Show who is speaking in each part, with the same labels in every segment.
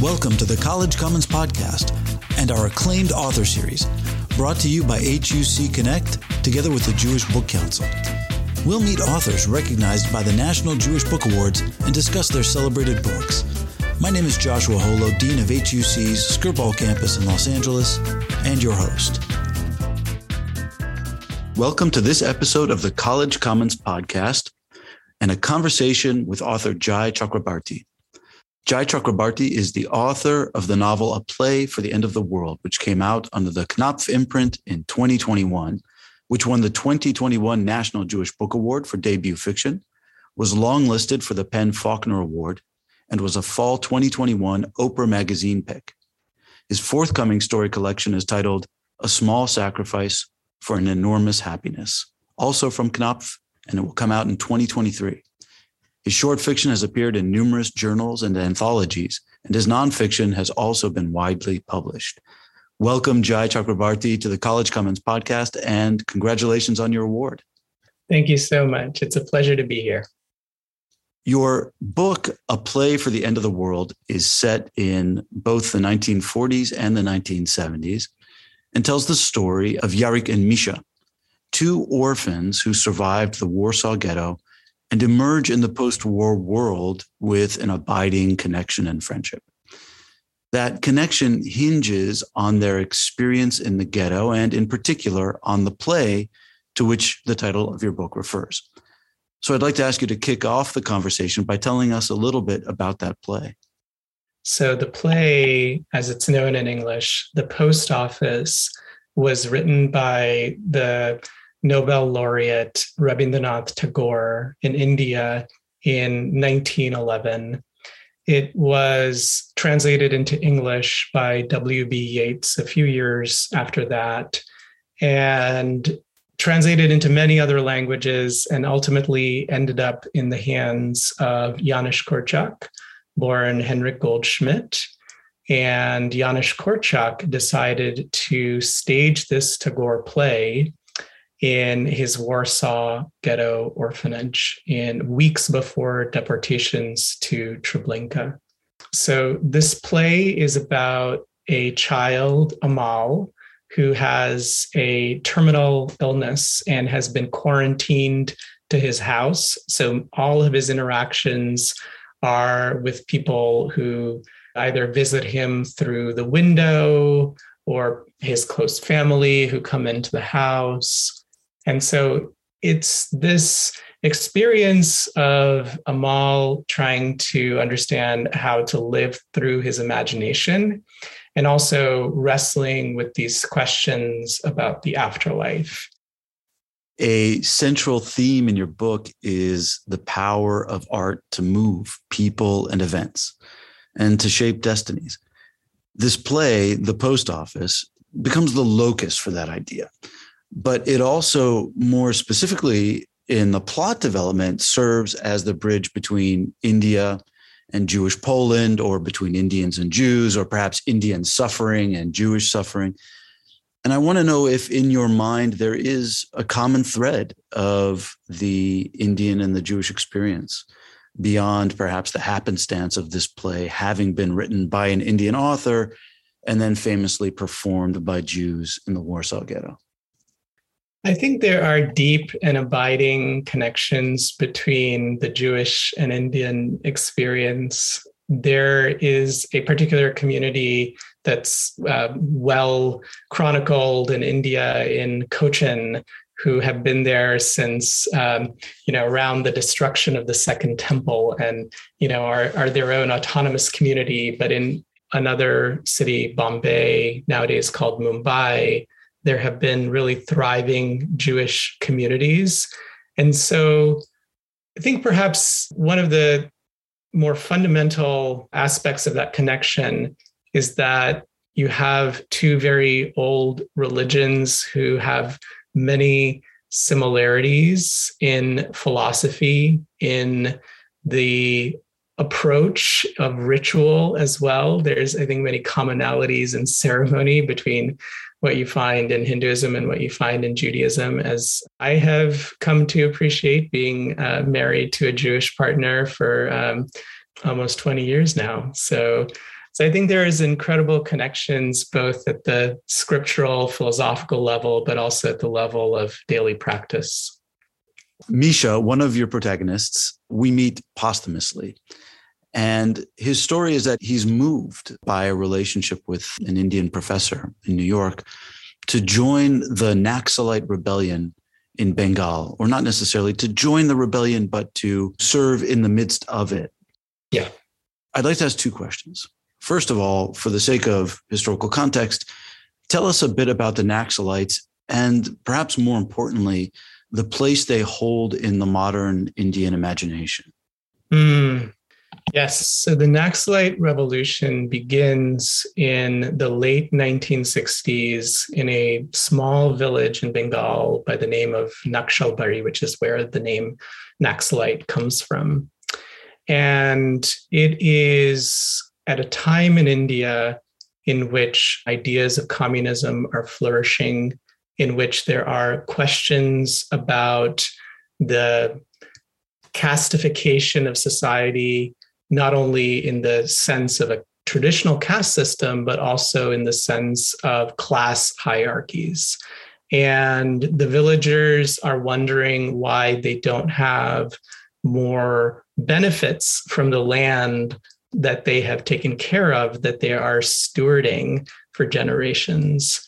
Speaker 1: Welcome to the College Commons Podcast and our acclaimed author series, brought to you by HUC Connect together with the Jewish Book Council. We'll meet authors recognized by the National Jewish Book Awards and discuss their celebrated books. My name is Joshua Holo, Dean of HUC's Skirball campus in Los Angeles, and your host. Welcome to this episode of the College Commons Podcast and a conversation with author Jai Chakrabarti. Jai Chakrabarti is the author of the novel A Play for the End of the World, which came out under the Knopf imprint in 2021, which won the 2021 National Jewish Book Award for debut fiction, was longlisted for the PEN/Faulkner Award, and was a fall 2021 Oprah magazine pick. His forthcoming story collection is titled A Small Sacrifice for an Enormous Happiness, also from Knopf, and it will come out in 2023. His short fiction has appeared in numerous journals and anthologies, and his nonfiction has also been widely published. Welcome, Jai Chakrabarti, to the College Commons podcast, and congratulations on your award.
Speaker 2: Thank you so much. It's a pleasure to be here.
Speaker 1: Your book, A Play for the End of the World, is set in both the 1940s and the 1970s and tells the story of Jaryk and Misha, two orphans who survived the Warsaw Ghetto and emerge in the post war world with an abiding connection and friendship. That connection hinges on their experience in the ghetto and, in particular, on the play to which the title of your book refers. So I'd like to ask you to kick off the conversation by telling us a little bit about that play.
Speaker 2: So, the play, as it's known in English, The Post Office, was written by the Nobel laureate Rabindranath Tagore in India in 1911. It was translated into English by W.B. Yeats a few years after that, and translated into many other languages, and ultimately ended up in the hands of Janusz Korczak, born Henryk Goldszmit. And Janusz Korczak decided to stage this Tagore play in his Warsaw ghetto orphanage in weeks before deportations to Treblinka. So this play is about a child, Amal, who has a terminal illness and has been quarantined to his house. So all of his interactions are with people who either visit him through the window or his close family who come into the house and so it's this experience of Amal trying to understand how to live through his imagination and also wrestling with these questions about the afterlife.
Speaker 1: A central theme in your book is the power of art to move people and events and to shape destinies. This play, The Post Office, becomes the locus for that idea but it also more specifically in the plot development serves as the bridge between India and Jewish Poland, or between Indians and Jews, or perhaps Indian suffering and Jewish suffering. And I want to know if in your mind there is a common thread of the Indian and the Jewish experience beyond perhaps the happenstance of this play having been written by an Indian author and then famously performed by Jews in the Warsaw Ghetto.
Speaker 2: I think there are deep and abiding connections between the Jewish and Indian experience. There is a particular community that's uh, well chronicled in India, in Cochin, who have been there since um, you know around the destruction of the Second Temple, and you know are are their own autonomous community. But in another city, Bombay, nowadays called Mumbai, there have been really thriving Jewish communities. And so I think perhaps one of the more fundamental aspects of that connection is that you have two very old religions who have many similarities in philosophy, in the approach of ritual as well. There's, I think, many commonalities in ceremony between what you find in Hinduism and what you find in Judaism, as I have come to appreciate being uh, married to a Jewish partner for um, almost 20 years now. So So I think there is incredible connections both at the scriptural, philosophical level, but also at the level of daily practice.
Speaker 1: Misha, one of your protagonists, we meet posthumously. And his story is that he's moved by a relationship with an Indian professor in New York to join the Naxalite rebellion in Bengal, or not necessarily to join the rebellion, but to serve in the midst of it.
Speaker 2: Yeah.
Speaker 1: I'd like to ask two questions. First of all, for the sake of historical context, tell us a bit about the Naxalites and perhaps more importantly, the place they hold in the modern Indian imagination.
Speaker 2: Mm, Yes. So the Naxalite revolution begins in the late 1960s in a small village in Bengal by the name of Naxalbari, which is where the name Naxalite comes from. And it is at a time in India in which ideas of communism are flourishing, in which there are questions about the castification of society not only in the sense of a traditional caste system, but also in the sense of class hierarchies. And the villagers are wondering why they don't have more benefits from the land that they have taken care of, that they are stewarding for generations.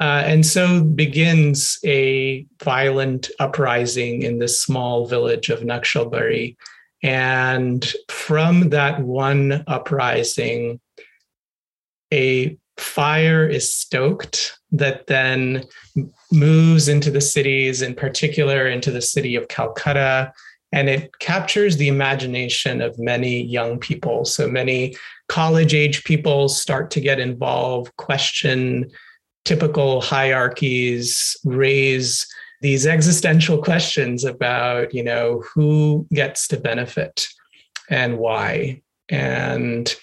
Speaker 2: Uh, and so begins a violent uprising in this small village of Naxalbari and from that one uprising, a fire is stoked that then moves into the cities, in particular into the city of Calcutta, and it captures the imagination of many young people. So many college age people start to get involved, question typical hierarchies, raise these existential questions about you know who gets to benefit and why and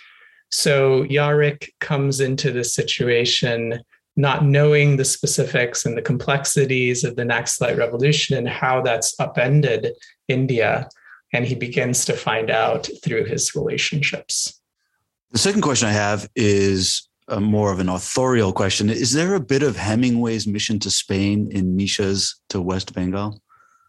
Speaker 2: so Jaryk comes into this situation not knowing the specifics and the complexities of the Naxalite revolution and how that's upended India. And he begins to find out through his relationships.
Speaker 1: The second question I have is a more of an authorial question. Is there a bit of Hemingway's mission to Spain in Misha's to West Bengal?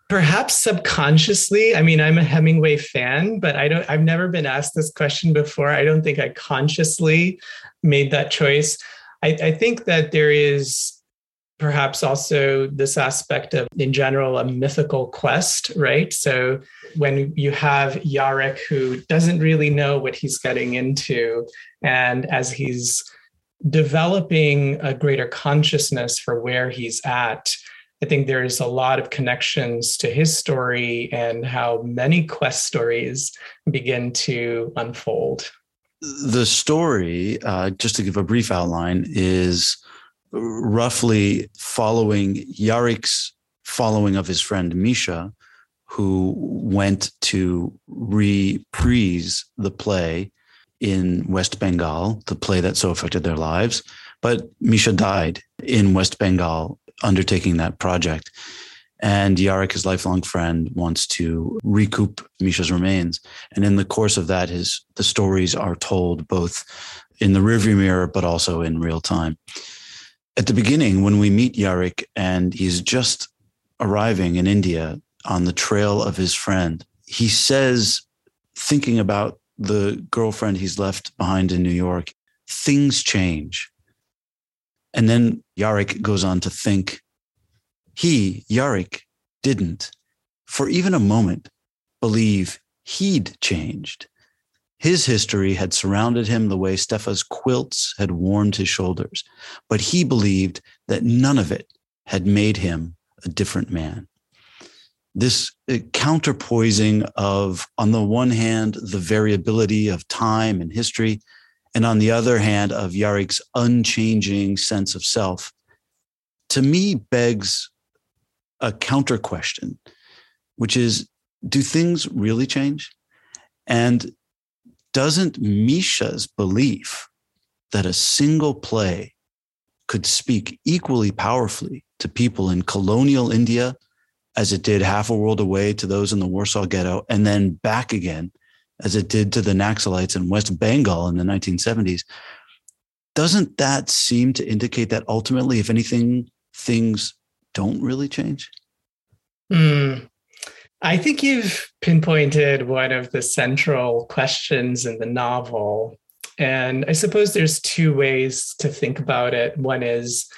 Speaker 2: Perhaps subconsciously. I mean, I'm a Hemingway fan, but I don't I've never been asked this question before. I don't think I consciously made that choice. I, I think that there is perhaps also this aspect of in general a mythical quest right so when you have Jaryk who doesn't really know what he's getting into and as he's developing a greater consciousness for where he's at. I think there's a lot of connections to his story and how many quest stories begin to unfold.
Speaker 1: The story, uh, just to give a brief outline, is roughly following Jaryk's following of his friend Misha, who went to reprise the play in West Bengal, the play that so affected their lives. But Misha died in West Bengal undertaking that project. And Jaryk, his lifelong friend, wants to recoup Misha's remains. And in the course of that, his the stories are told both in the rearview mirror, but also in real time. At the beginning, when we meet Jaryk and he's just arriving in India on the trail of his friend, he says, thinking about the girlfriend he's left behind in New York, things change. And then Jaryk goes on to think he, Jaryk, didn't, for even a moment, believe he'd changed. His history had surrounded him the way Stefa's quilts had warmed his shoulders, but he believed that none of it had made him a different man this uh, counterpoising of, on the one hand, the variability of time and history, and on the other hand, of Jaryk's unchanging sense of self, to me begs a counter question, which is do things really change? And doesn't Misha's belief that a single play could speak equally powerfully to people in colonial India as it did half a world away to those in the Warsaw Ghetto, and then back again as it did to the Naxalites in West Bengal in the 1970s, doesn't that seem to indicate that ultimately, if anything, things don't really change?
Speaker 2: Mm, I think you've pinpointed one of the central questions in the novel. And I suppose there's two ways to think about it. One is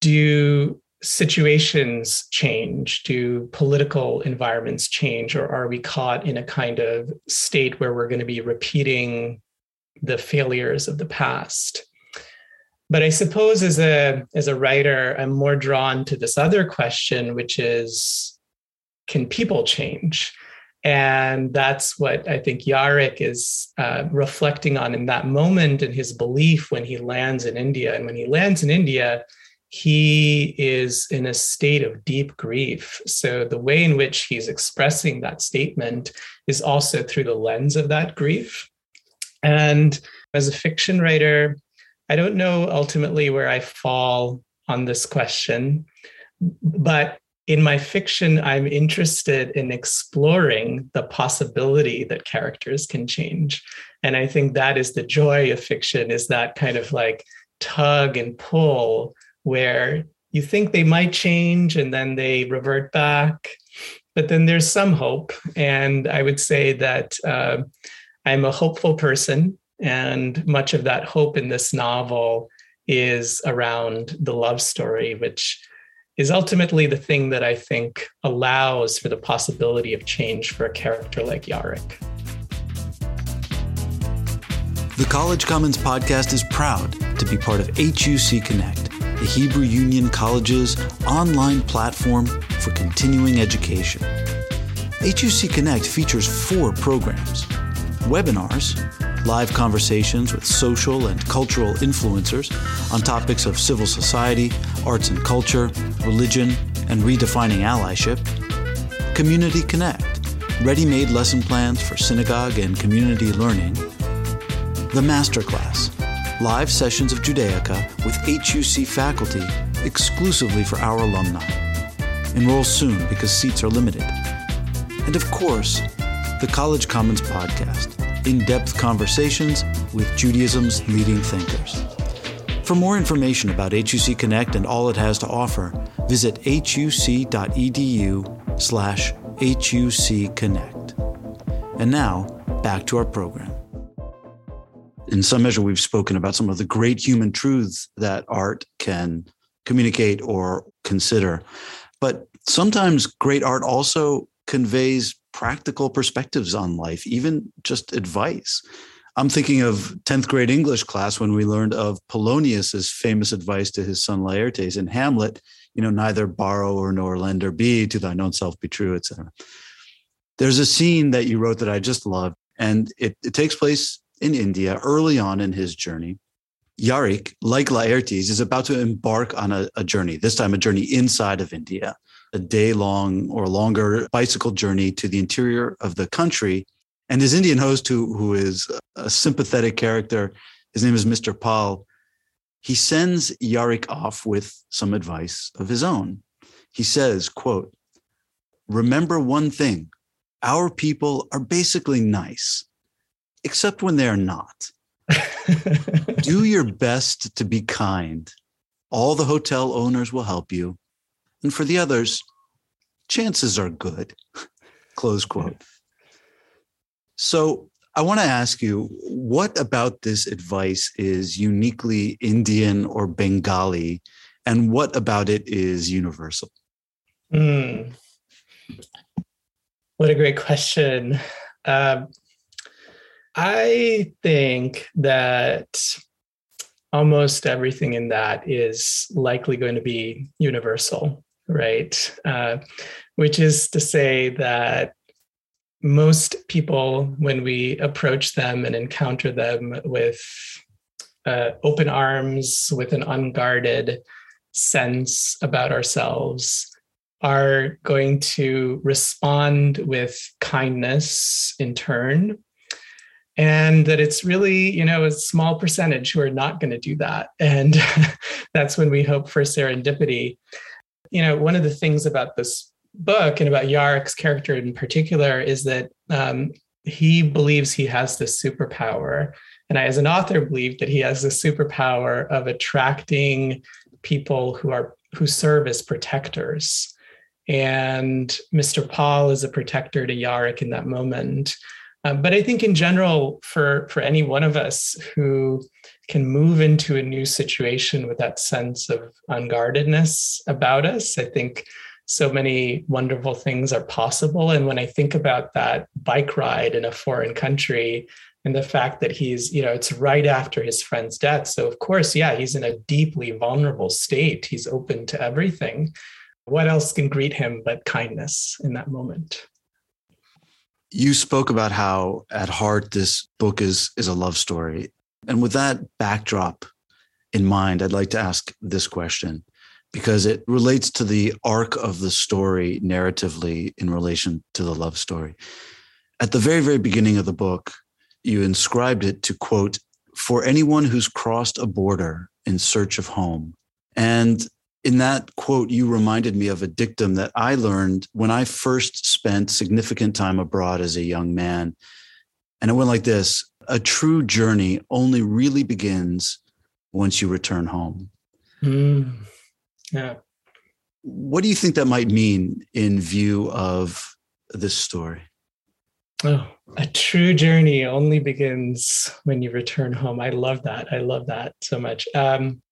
Speaker 2: do situations change? Do political environments change? Or are we caught in a kind of state where we're going to be repeating the failures of the past? But I suppose as a as a writer, I'm more drawn to this other question, which is can people change? And that's what I think Jaryk is uh, reflecting on in that moment and his belief when he lands in India. And when he lands in India, he is in a state of deep grief. So the way in which he's expressing that statement is also through the lens of that grief. And as a fiction writer, I don't know ultimately where I fall on this question, but in my fiction, I'm interested in exploring the possibility that characters can change. And I think that is the joy of fiction is that kind of like tug and pull where you think they might change and then they revert back. But then there's some hope. And I would say that uh, I'm a hopeful person. And much of that hope in this novel is around the love story, which is ultimately the thing that I think allows for the possibility of change for a character like Jaryk.
Speaker 1: The College Commons podcast is proud to be part of HUC Connect, the Hebrew Union College's online platform for continuing education. HUC Connect features four programs webinars, live conversations with social and cultural influencers on topics of civil society, arts and culture, religion, and redefining allyship. Community Connect, ready made lesson plans for synagogue and community learning. The Masterclass, live sessions of Judaica with HUC faculty exclusively for our alumni. Enroll soon because seats are limited. And of course, the College Commons Podcast in depth conversations with Judaism's leading thinkers. For more information about HUC Connect and all it has to offer, visit huc.edu slash HUC Connect. And now, back to our program. In some measure, we've spoken about some of the great human truths that art can communicate or consider. But sometimes great art also conveys practical perspectives on life, even just advice. I'm thinking of 10th grade English class when we learned of Polonius's famous advice to his son Laertes in Hamlet, you know, neither borrow or nor lend or be, to thine own self be true, etc. There's a scene that you wrote that I just love, and it, it takes place in India early on in his journey. Jaryk, like Laertes, is about to embark on a, a journey, this time a journey inside of India a day long or longer bicycle journey to the interior of the country. And his Indian host, who, who is a sympathetic character, his name is Mr. Paul, he sends Jaryk off with some advice of his own. He says, quote, remember one thing, our people are basically nice, except when they are not. Do your best to be kind. All the hotel owners will help you. And for the others, chances are good. Close quote. So I want to ask you what about this advice is uniquely Indian or Bengali, and what about it is universal? Mm.
Speaker 2: What a great question. Um, I think that almost everything in that is likely going to be universal right? Uh, which is to say that most people, when we approach them and encounter them with uh, open arms, with an unguarded sense about ourselves, are going to respond with kindness in turn. And that it's really, you know, a small percentage who are not going to do that. And that's when we hope for serendipity you know, one of the things about this book and about Jaryk's character in particular is that um, he believes he has this superpower. And I, as an author, believe that he has the superpower of attracting people who are who serve as protectors. And Mr. Paul is a protector to Jaryk in that moment. Um, but I think in general, for for any one of us who can move into a new situation with that sense of unguardedness about us, I think so many wonderful things are possible. And when I think about that bike ride in a foreign country, and the fact that he's, you know, it's right after his friend's death. So, of course, yeah, he's in a deeply vulnerable state. He's open to everything. What else can greet him but kindness in that moment?
Speaker 1: You spoke about how at heart this book is is a love story. And with that backdrop in mind, I'd like to ask this question because it relates to the arc of the story narratively in relation to the love story. At the very, very beginning of the book, you inscribed it to quote, for anyone who's crossed a border in search of home. And in that quote, you reminded me of a dictum that I learned when I first spent significant time abroad as a young man. And it went like this A true journey only really begins once you return home.
Speaker 2: Mm, yeah.
Speaker 1: What do you think that might mean in view of this story?
Speaker 2: Oh, a true journey only begins when you return home. I love that. I love that so much. Um,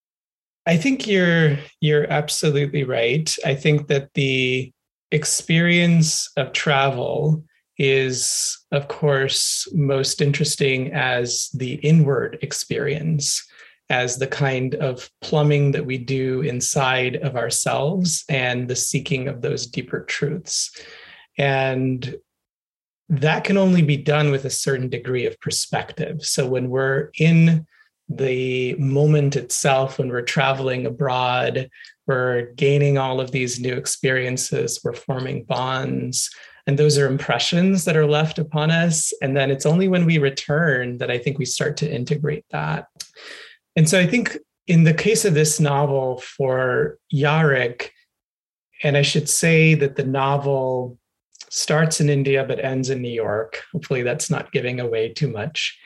Speaker 2: I think you're you're absolutely right. I think that the experience of travel is, of course, most interesting as the inward experience, as the kind of plumbing that we do inside of ourselves and the seeking of those deeper truths. And that can only be done with a certain degree of perspective. So when we're in the moment itself, when we're traveling abroad, we're gaining all of these new experiences, we're forming bonds. And those are impressions that are left upon us. And then it's only when we return that I think we start to integrate that. And so I think in the case of this novel for Jaryk, and I should say that the novel starts in India but ends in New York. Hopefully, that's not giving away too much.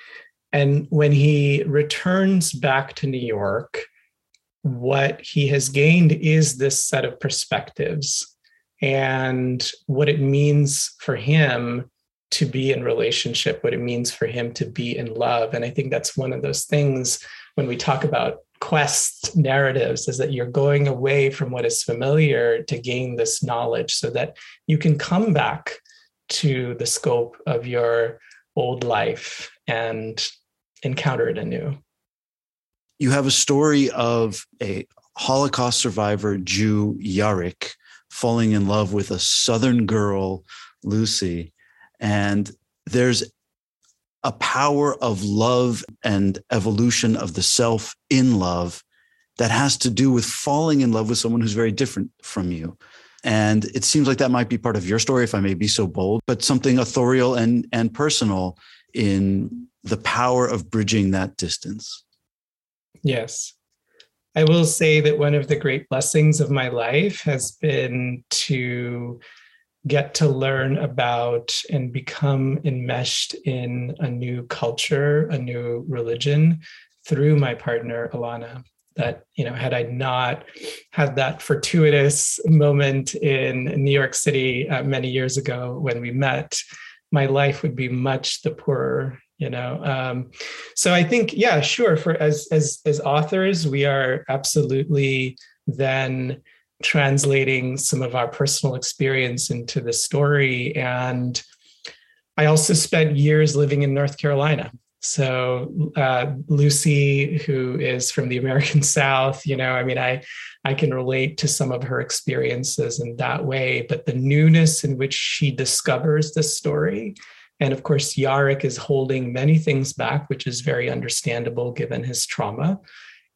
Speaker 2: And when he returns back to New York, what he has gained is this set of perspectives and what it means for him to be in relationship, what it means for him to be in love. And I think that's one of those things when we talk about quest narratives is that you're going away from what is familiar to gain this knowledge so that you can come back to the scope of your old life and encounter it anew.
Speaker 1: You have a story of a Holocaust survivor, Jew Jaryk, falling in love with a Southern girl, Lucy. And there's a power of love and evolution of the self in love that has to do with falling in love with someone who's very different from you. And it seems like that might be part of your story, if I may be so bold, but something authorial and, and personal in the power of bridging that distance.
Speaker 2: Yes. I will say that one of the great blessings of my life has been to get to learn about and become enmeshed in a new culture, a new religion through my partner, Alana. That, you know, had I not had that fortuitous moment in New York City uh, many years ago when we met, my life would be much the poorer you know um, so i think yeah sure for as as as authors we are absolutely then translating some of our personal experience into the story. And I also spent years living in North Carolina. So uh, Lucy, who is from the American South, you know, I mean, I I can relate to some of her experiences in that way. But the newness in which she discovers the story, and of course, Jaryk is holding many things back, which is very understandable given his trauma.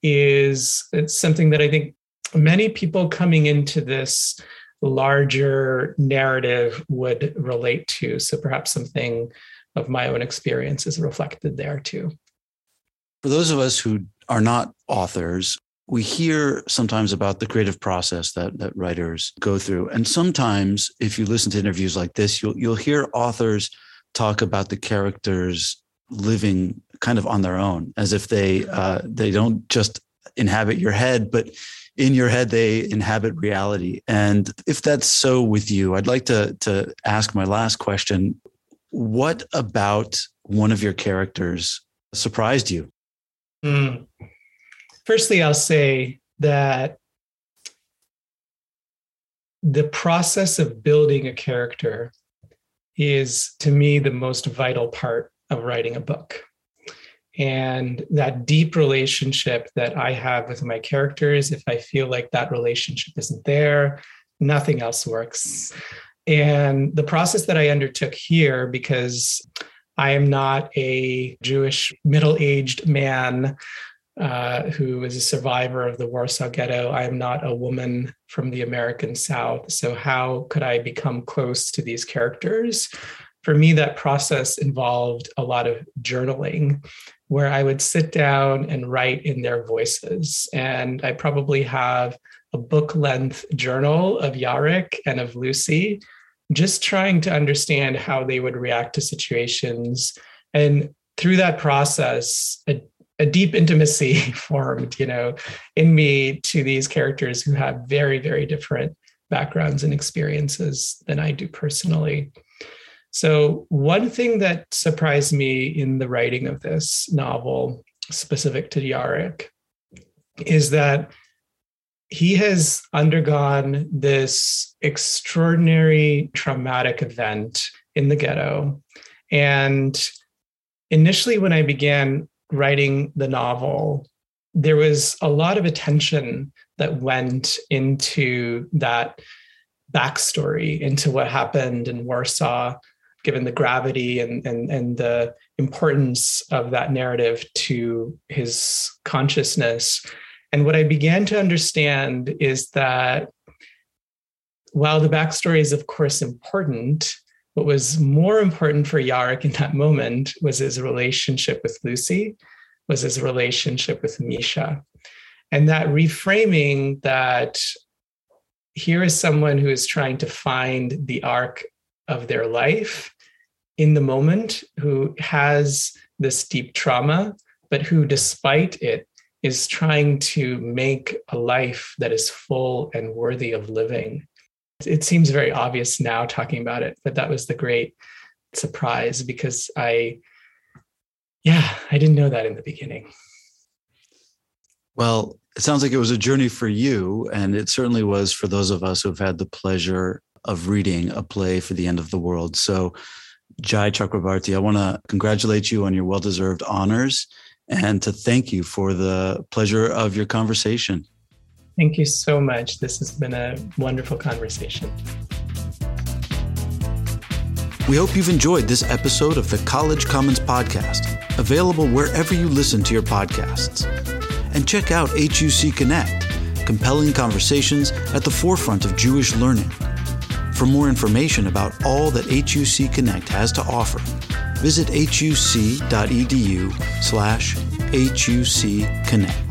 Speaker 2: Is it's something that I think many people coming into this larger narrative would relate to. So perhaps something of my own experience is reflected there too.
Speaker 1: For those of us who are not authors, we hear sometimes about the creative process that, that writers go through. And sometimes if you listen to interviews like this, you'll you'll hear authors talk about the characters living kind of on their own, as if they uh, they don't just inhabit your head, but in your head they inhabit reality. And if that's so with you, I'd like to to ask my last question: What about one of your characters surprised you?
Speaker 2: Mm. Firstly, I'll say that the process of building a character is to me the most vital part of writing a book. And that deep relationship that I have with my characters, if I feel like that relationship isn't there, nothing else works. And the process that I undertook here, because I am not a Jewish middle aged man uh, who is a survivor of the Warsaw Ghetto. I am not a woman from the American South. So, how could I become close to these characters? For me, that process involved a lot of journaling where I would sit down and write in their voices. And I probably have a book length journal of Jaryk and of Lucy, just trying to understand how they would react to situations. And through that process, a deep intimacy formed, you know, in me to these characters who have very, very different backgrounds and experiences than I do personally. So, one thing that surprised me in the writing of this novel, specific to Jaryk, is that he has undergone this extraordinary traumatic event in the ghetto. And initially, when I began writing the novel, there was a lot of attention that went into that backstory, into what happened in Warsaw, given the gravity and, and, and the importance of that narrative to his consciousness. And what I began to understand is that while the backstory is, of course, important, what was more important for Jaryk in that moment was his relationship with Lucy, was his relationship with Misha. And that reframing that here is someone who is trying to find the arc of their life in the moment, who has this deep trauma, but who, despite it, is trying to make a life that is full and worthy of living it seems very obvious now talking about it, but that was the great surprise because I, yeah, I didn't know that in the beginning.
Speaker 1: Well, it sounds like it was a journey for you, and it certainly was for those of us who've had the pleasure of reading a play for the end of the world. So, Jai Chakrabarti, I want to congratulate you on your well deserved honors and to thank you for the pleasure of your conversation.
Speaker 2: Thank you so much. This has been a wonderful conversation.
Speaker 1: We hope you've enjoyed this episode of the College Commons Podcast, available wherever you listen to your podcasts. And check out HUC Connect, compelling conversations at the forefront of Jewish learning. For more information about all that HUC Connect has to offer, visit huc.edu slash HUC Connect.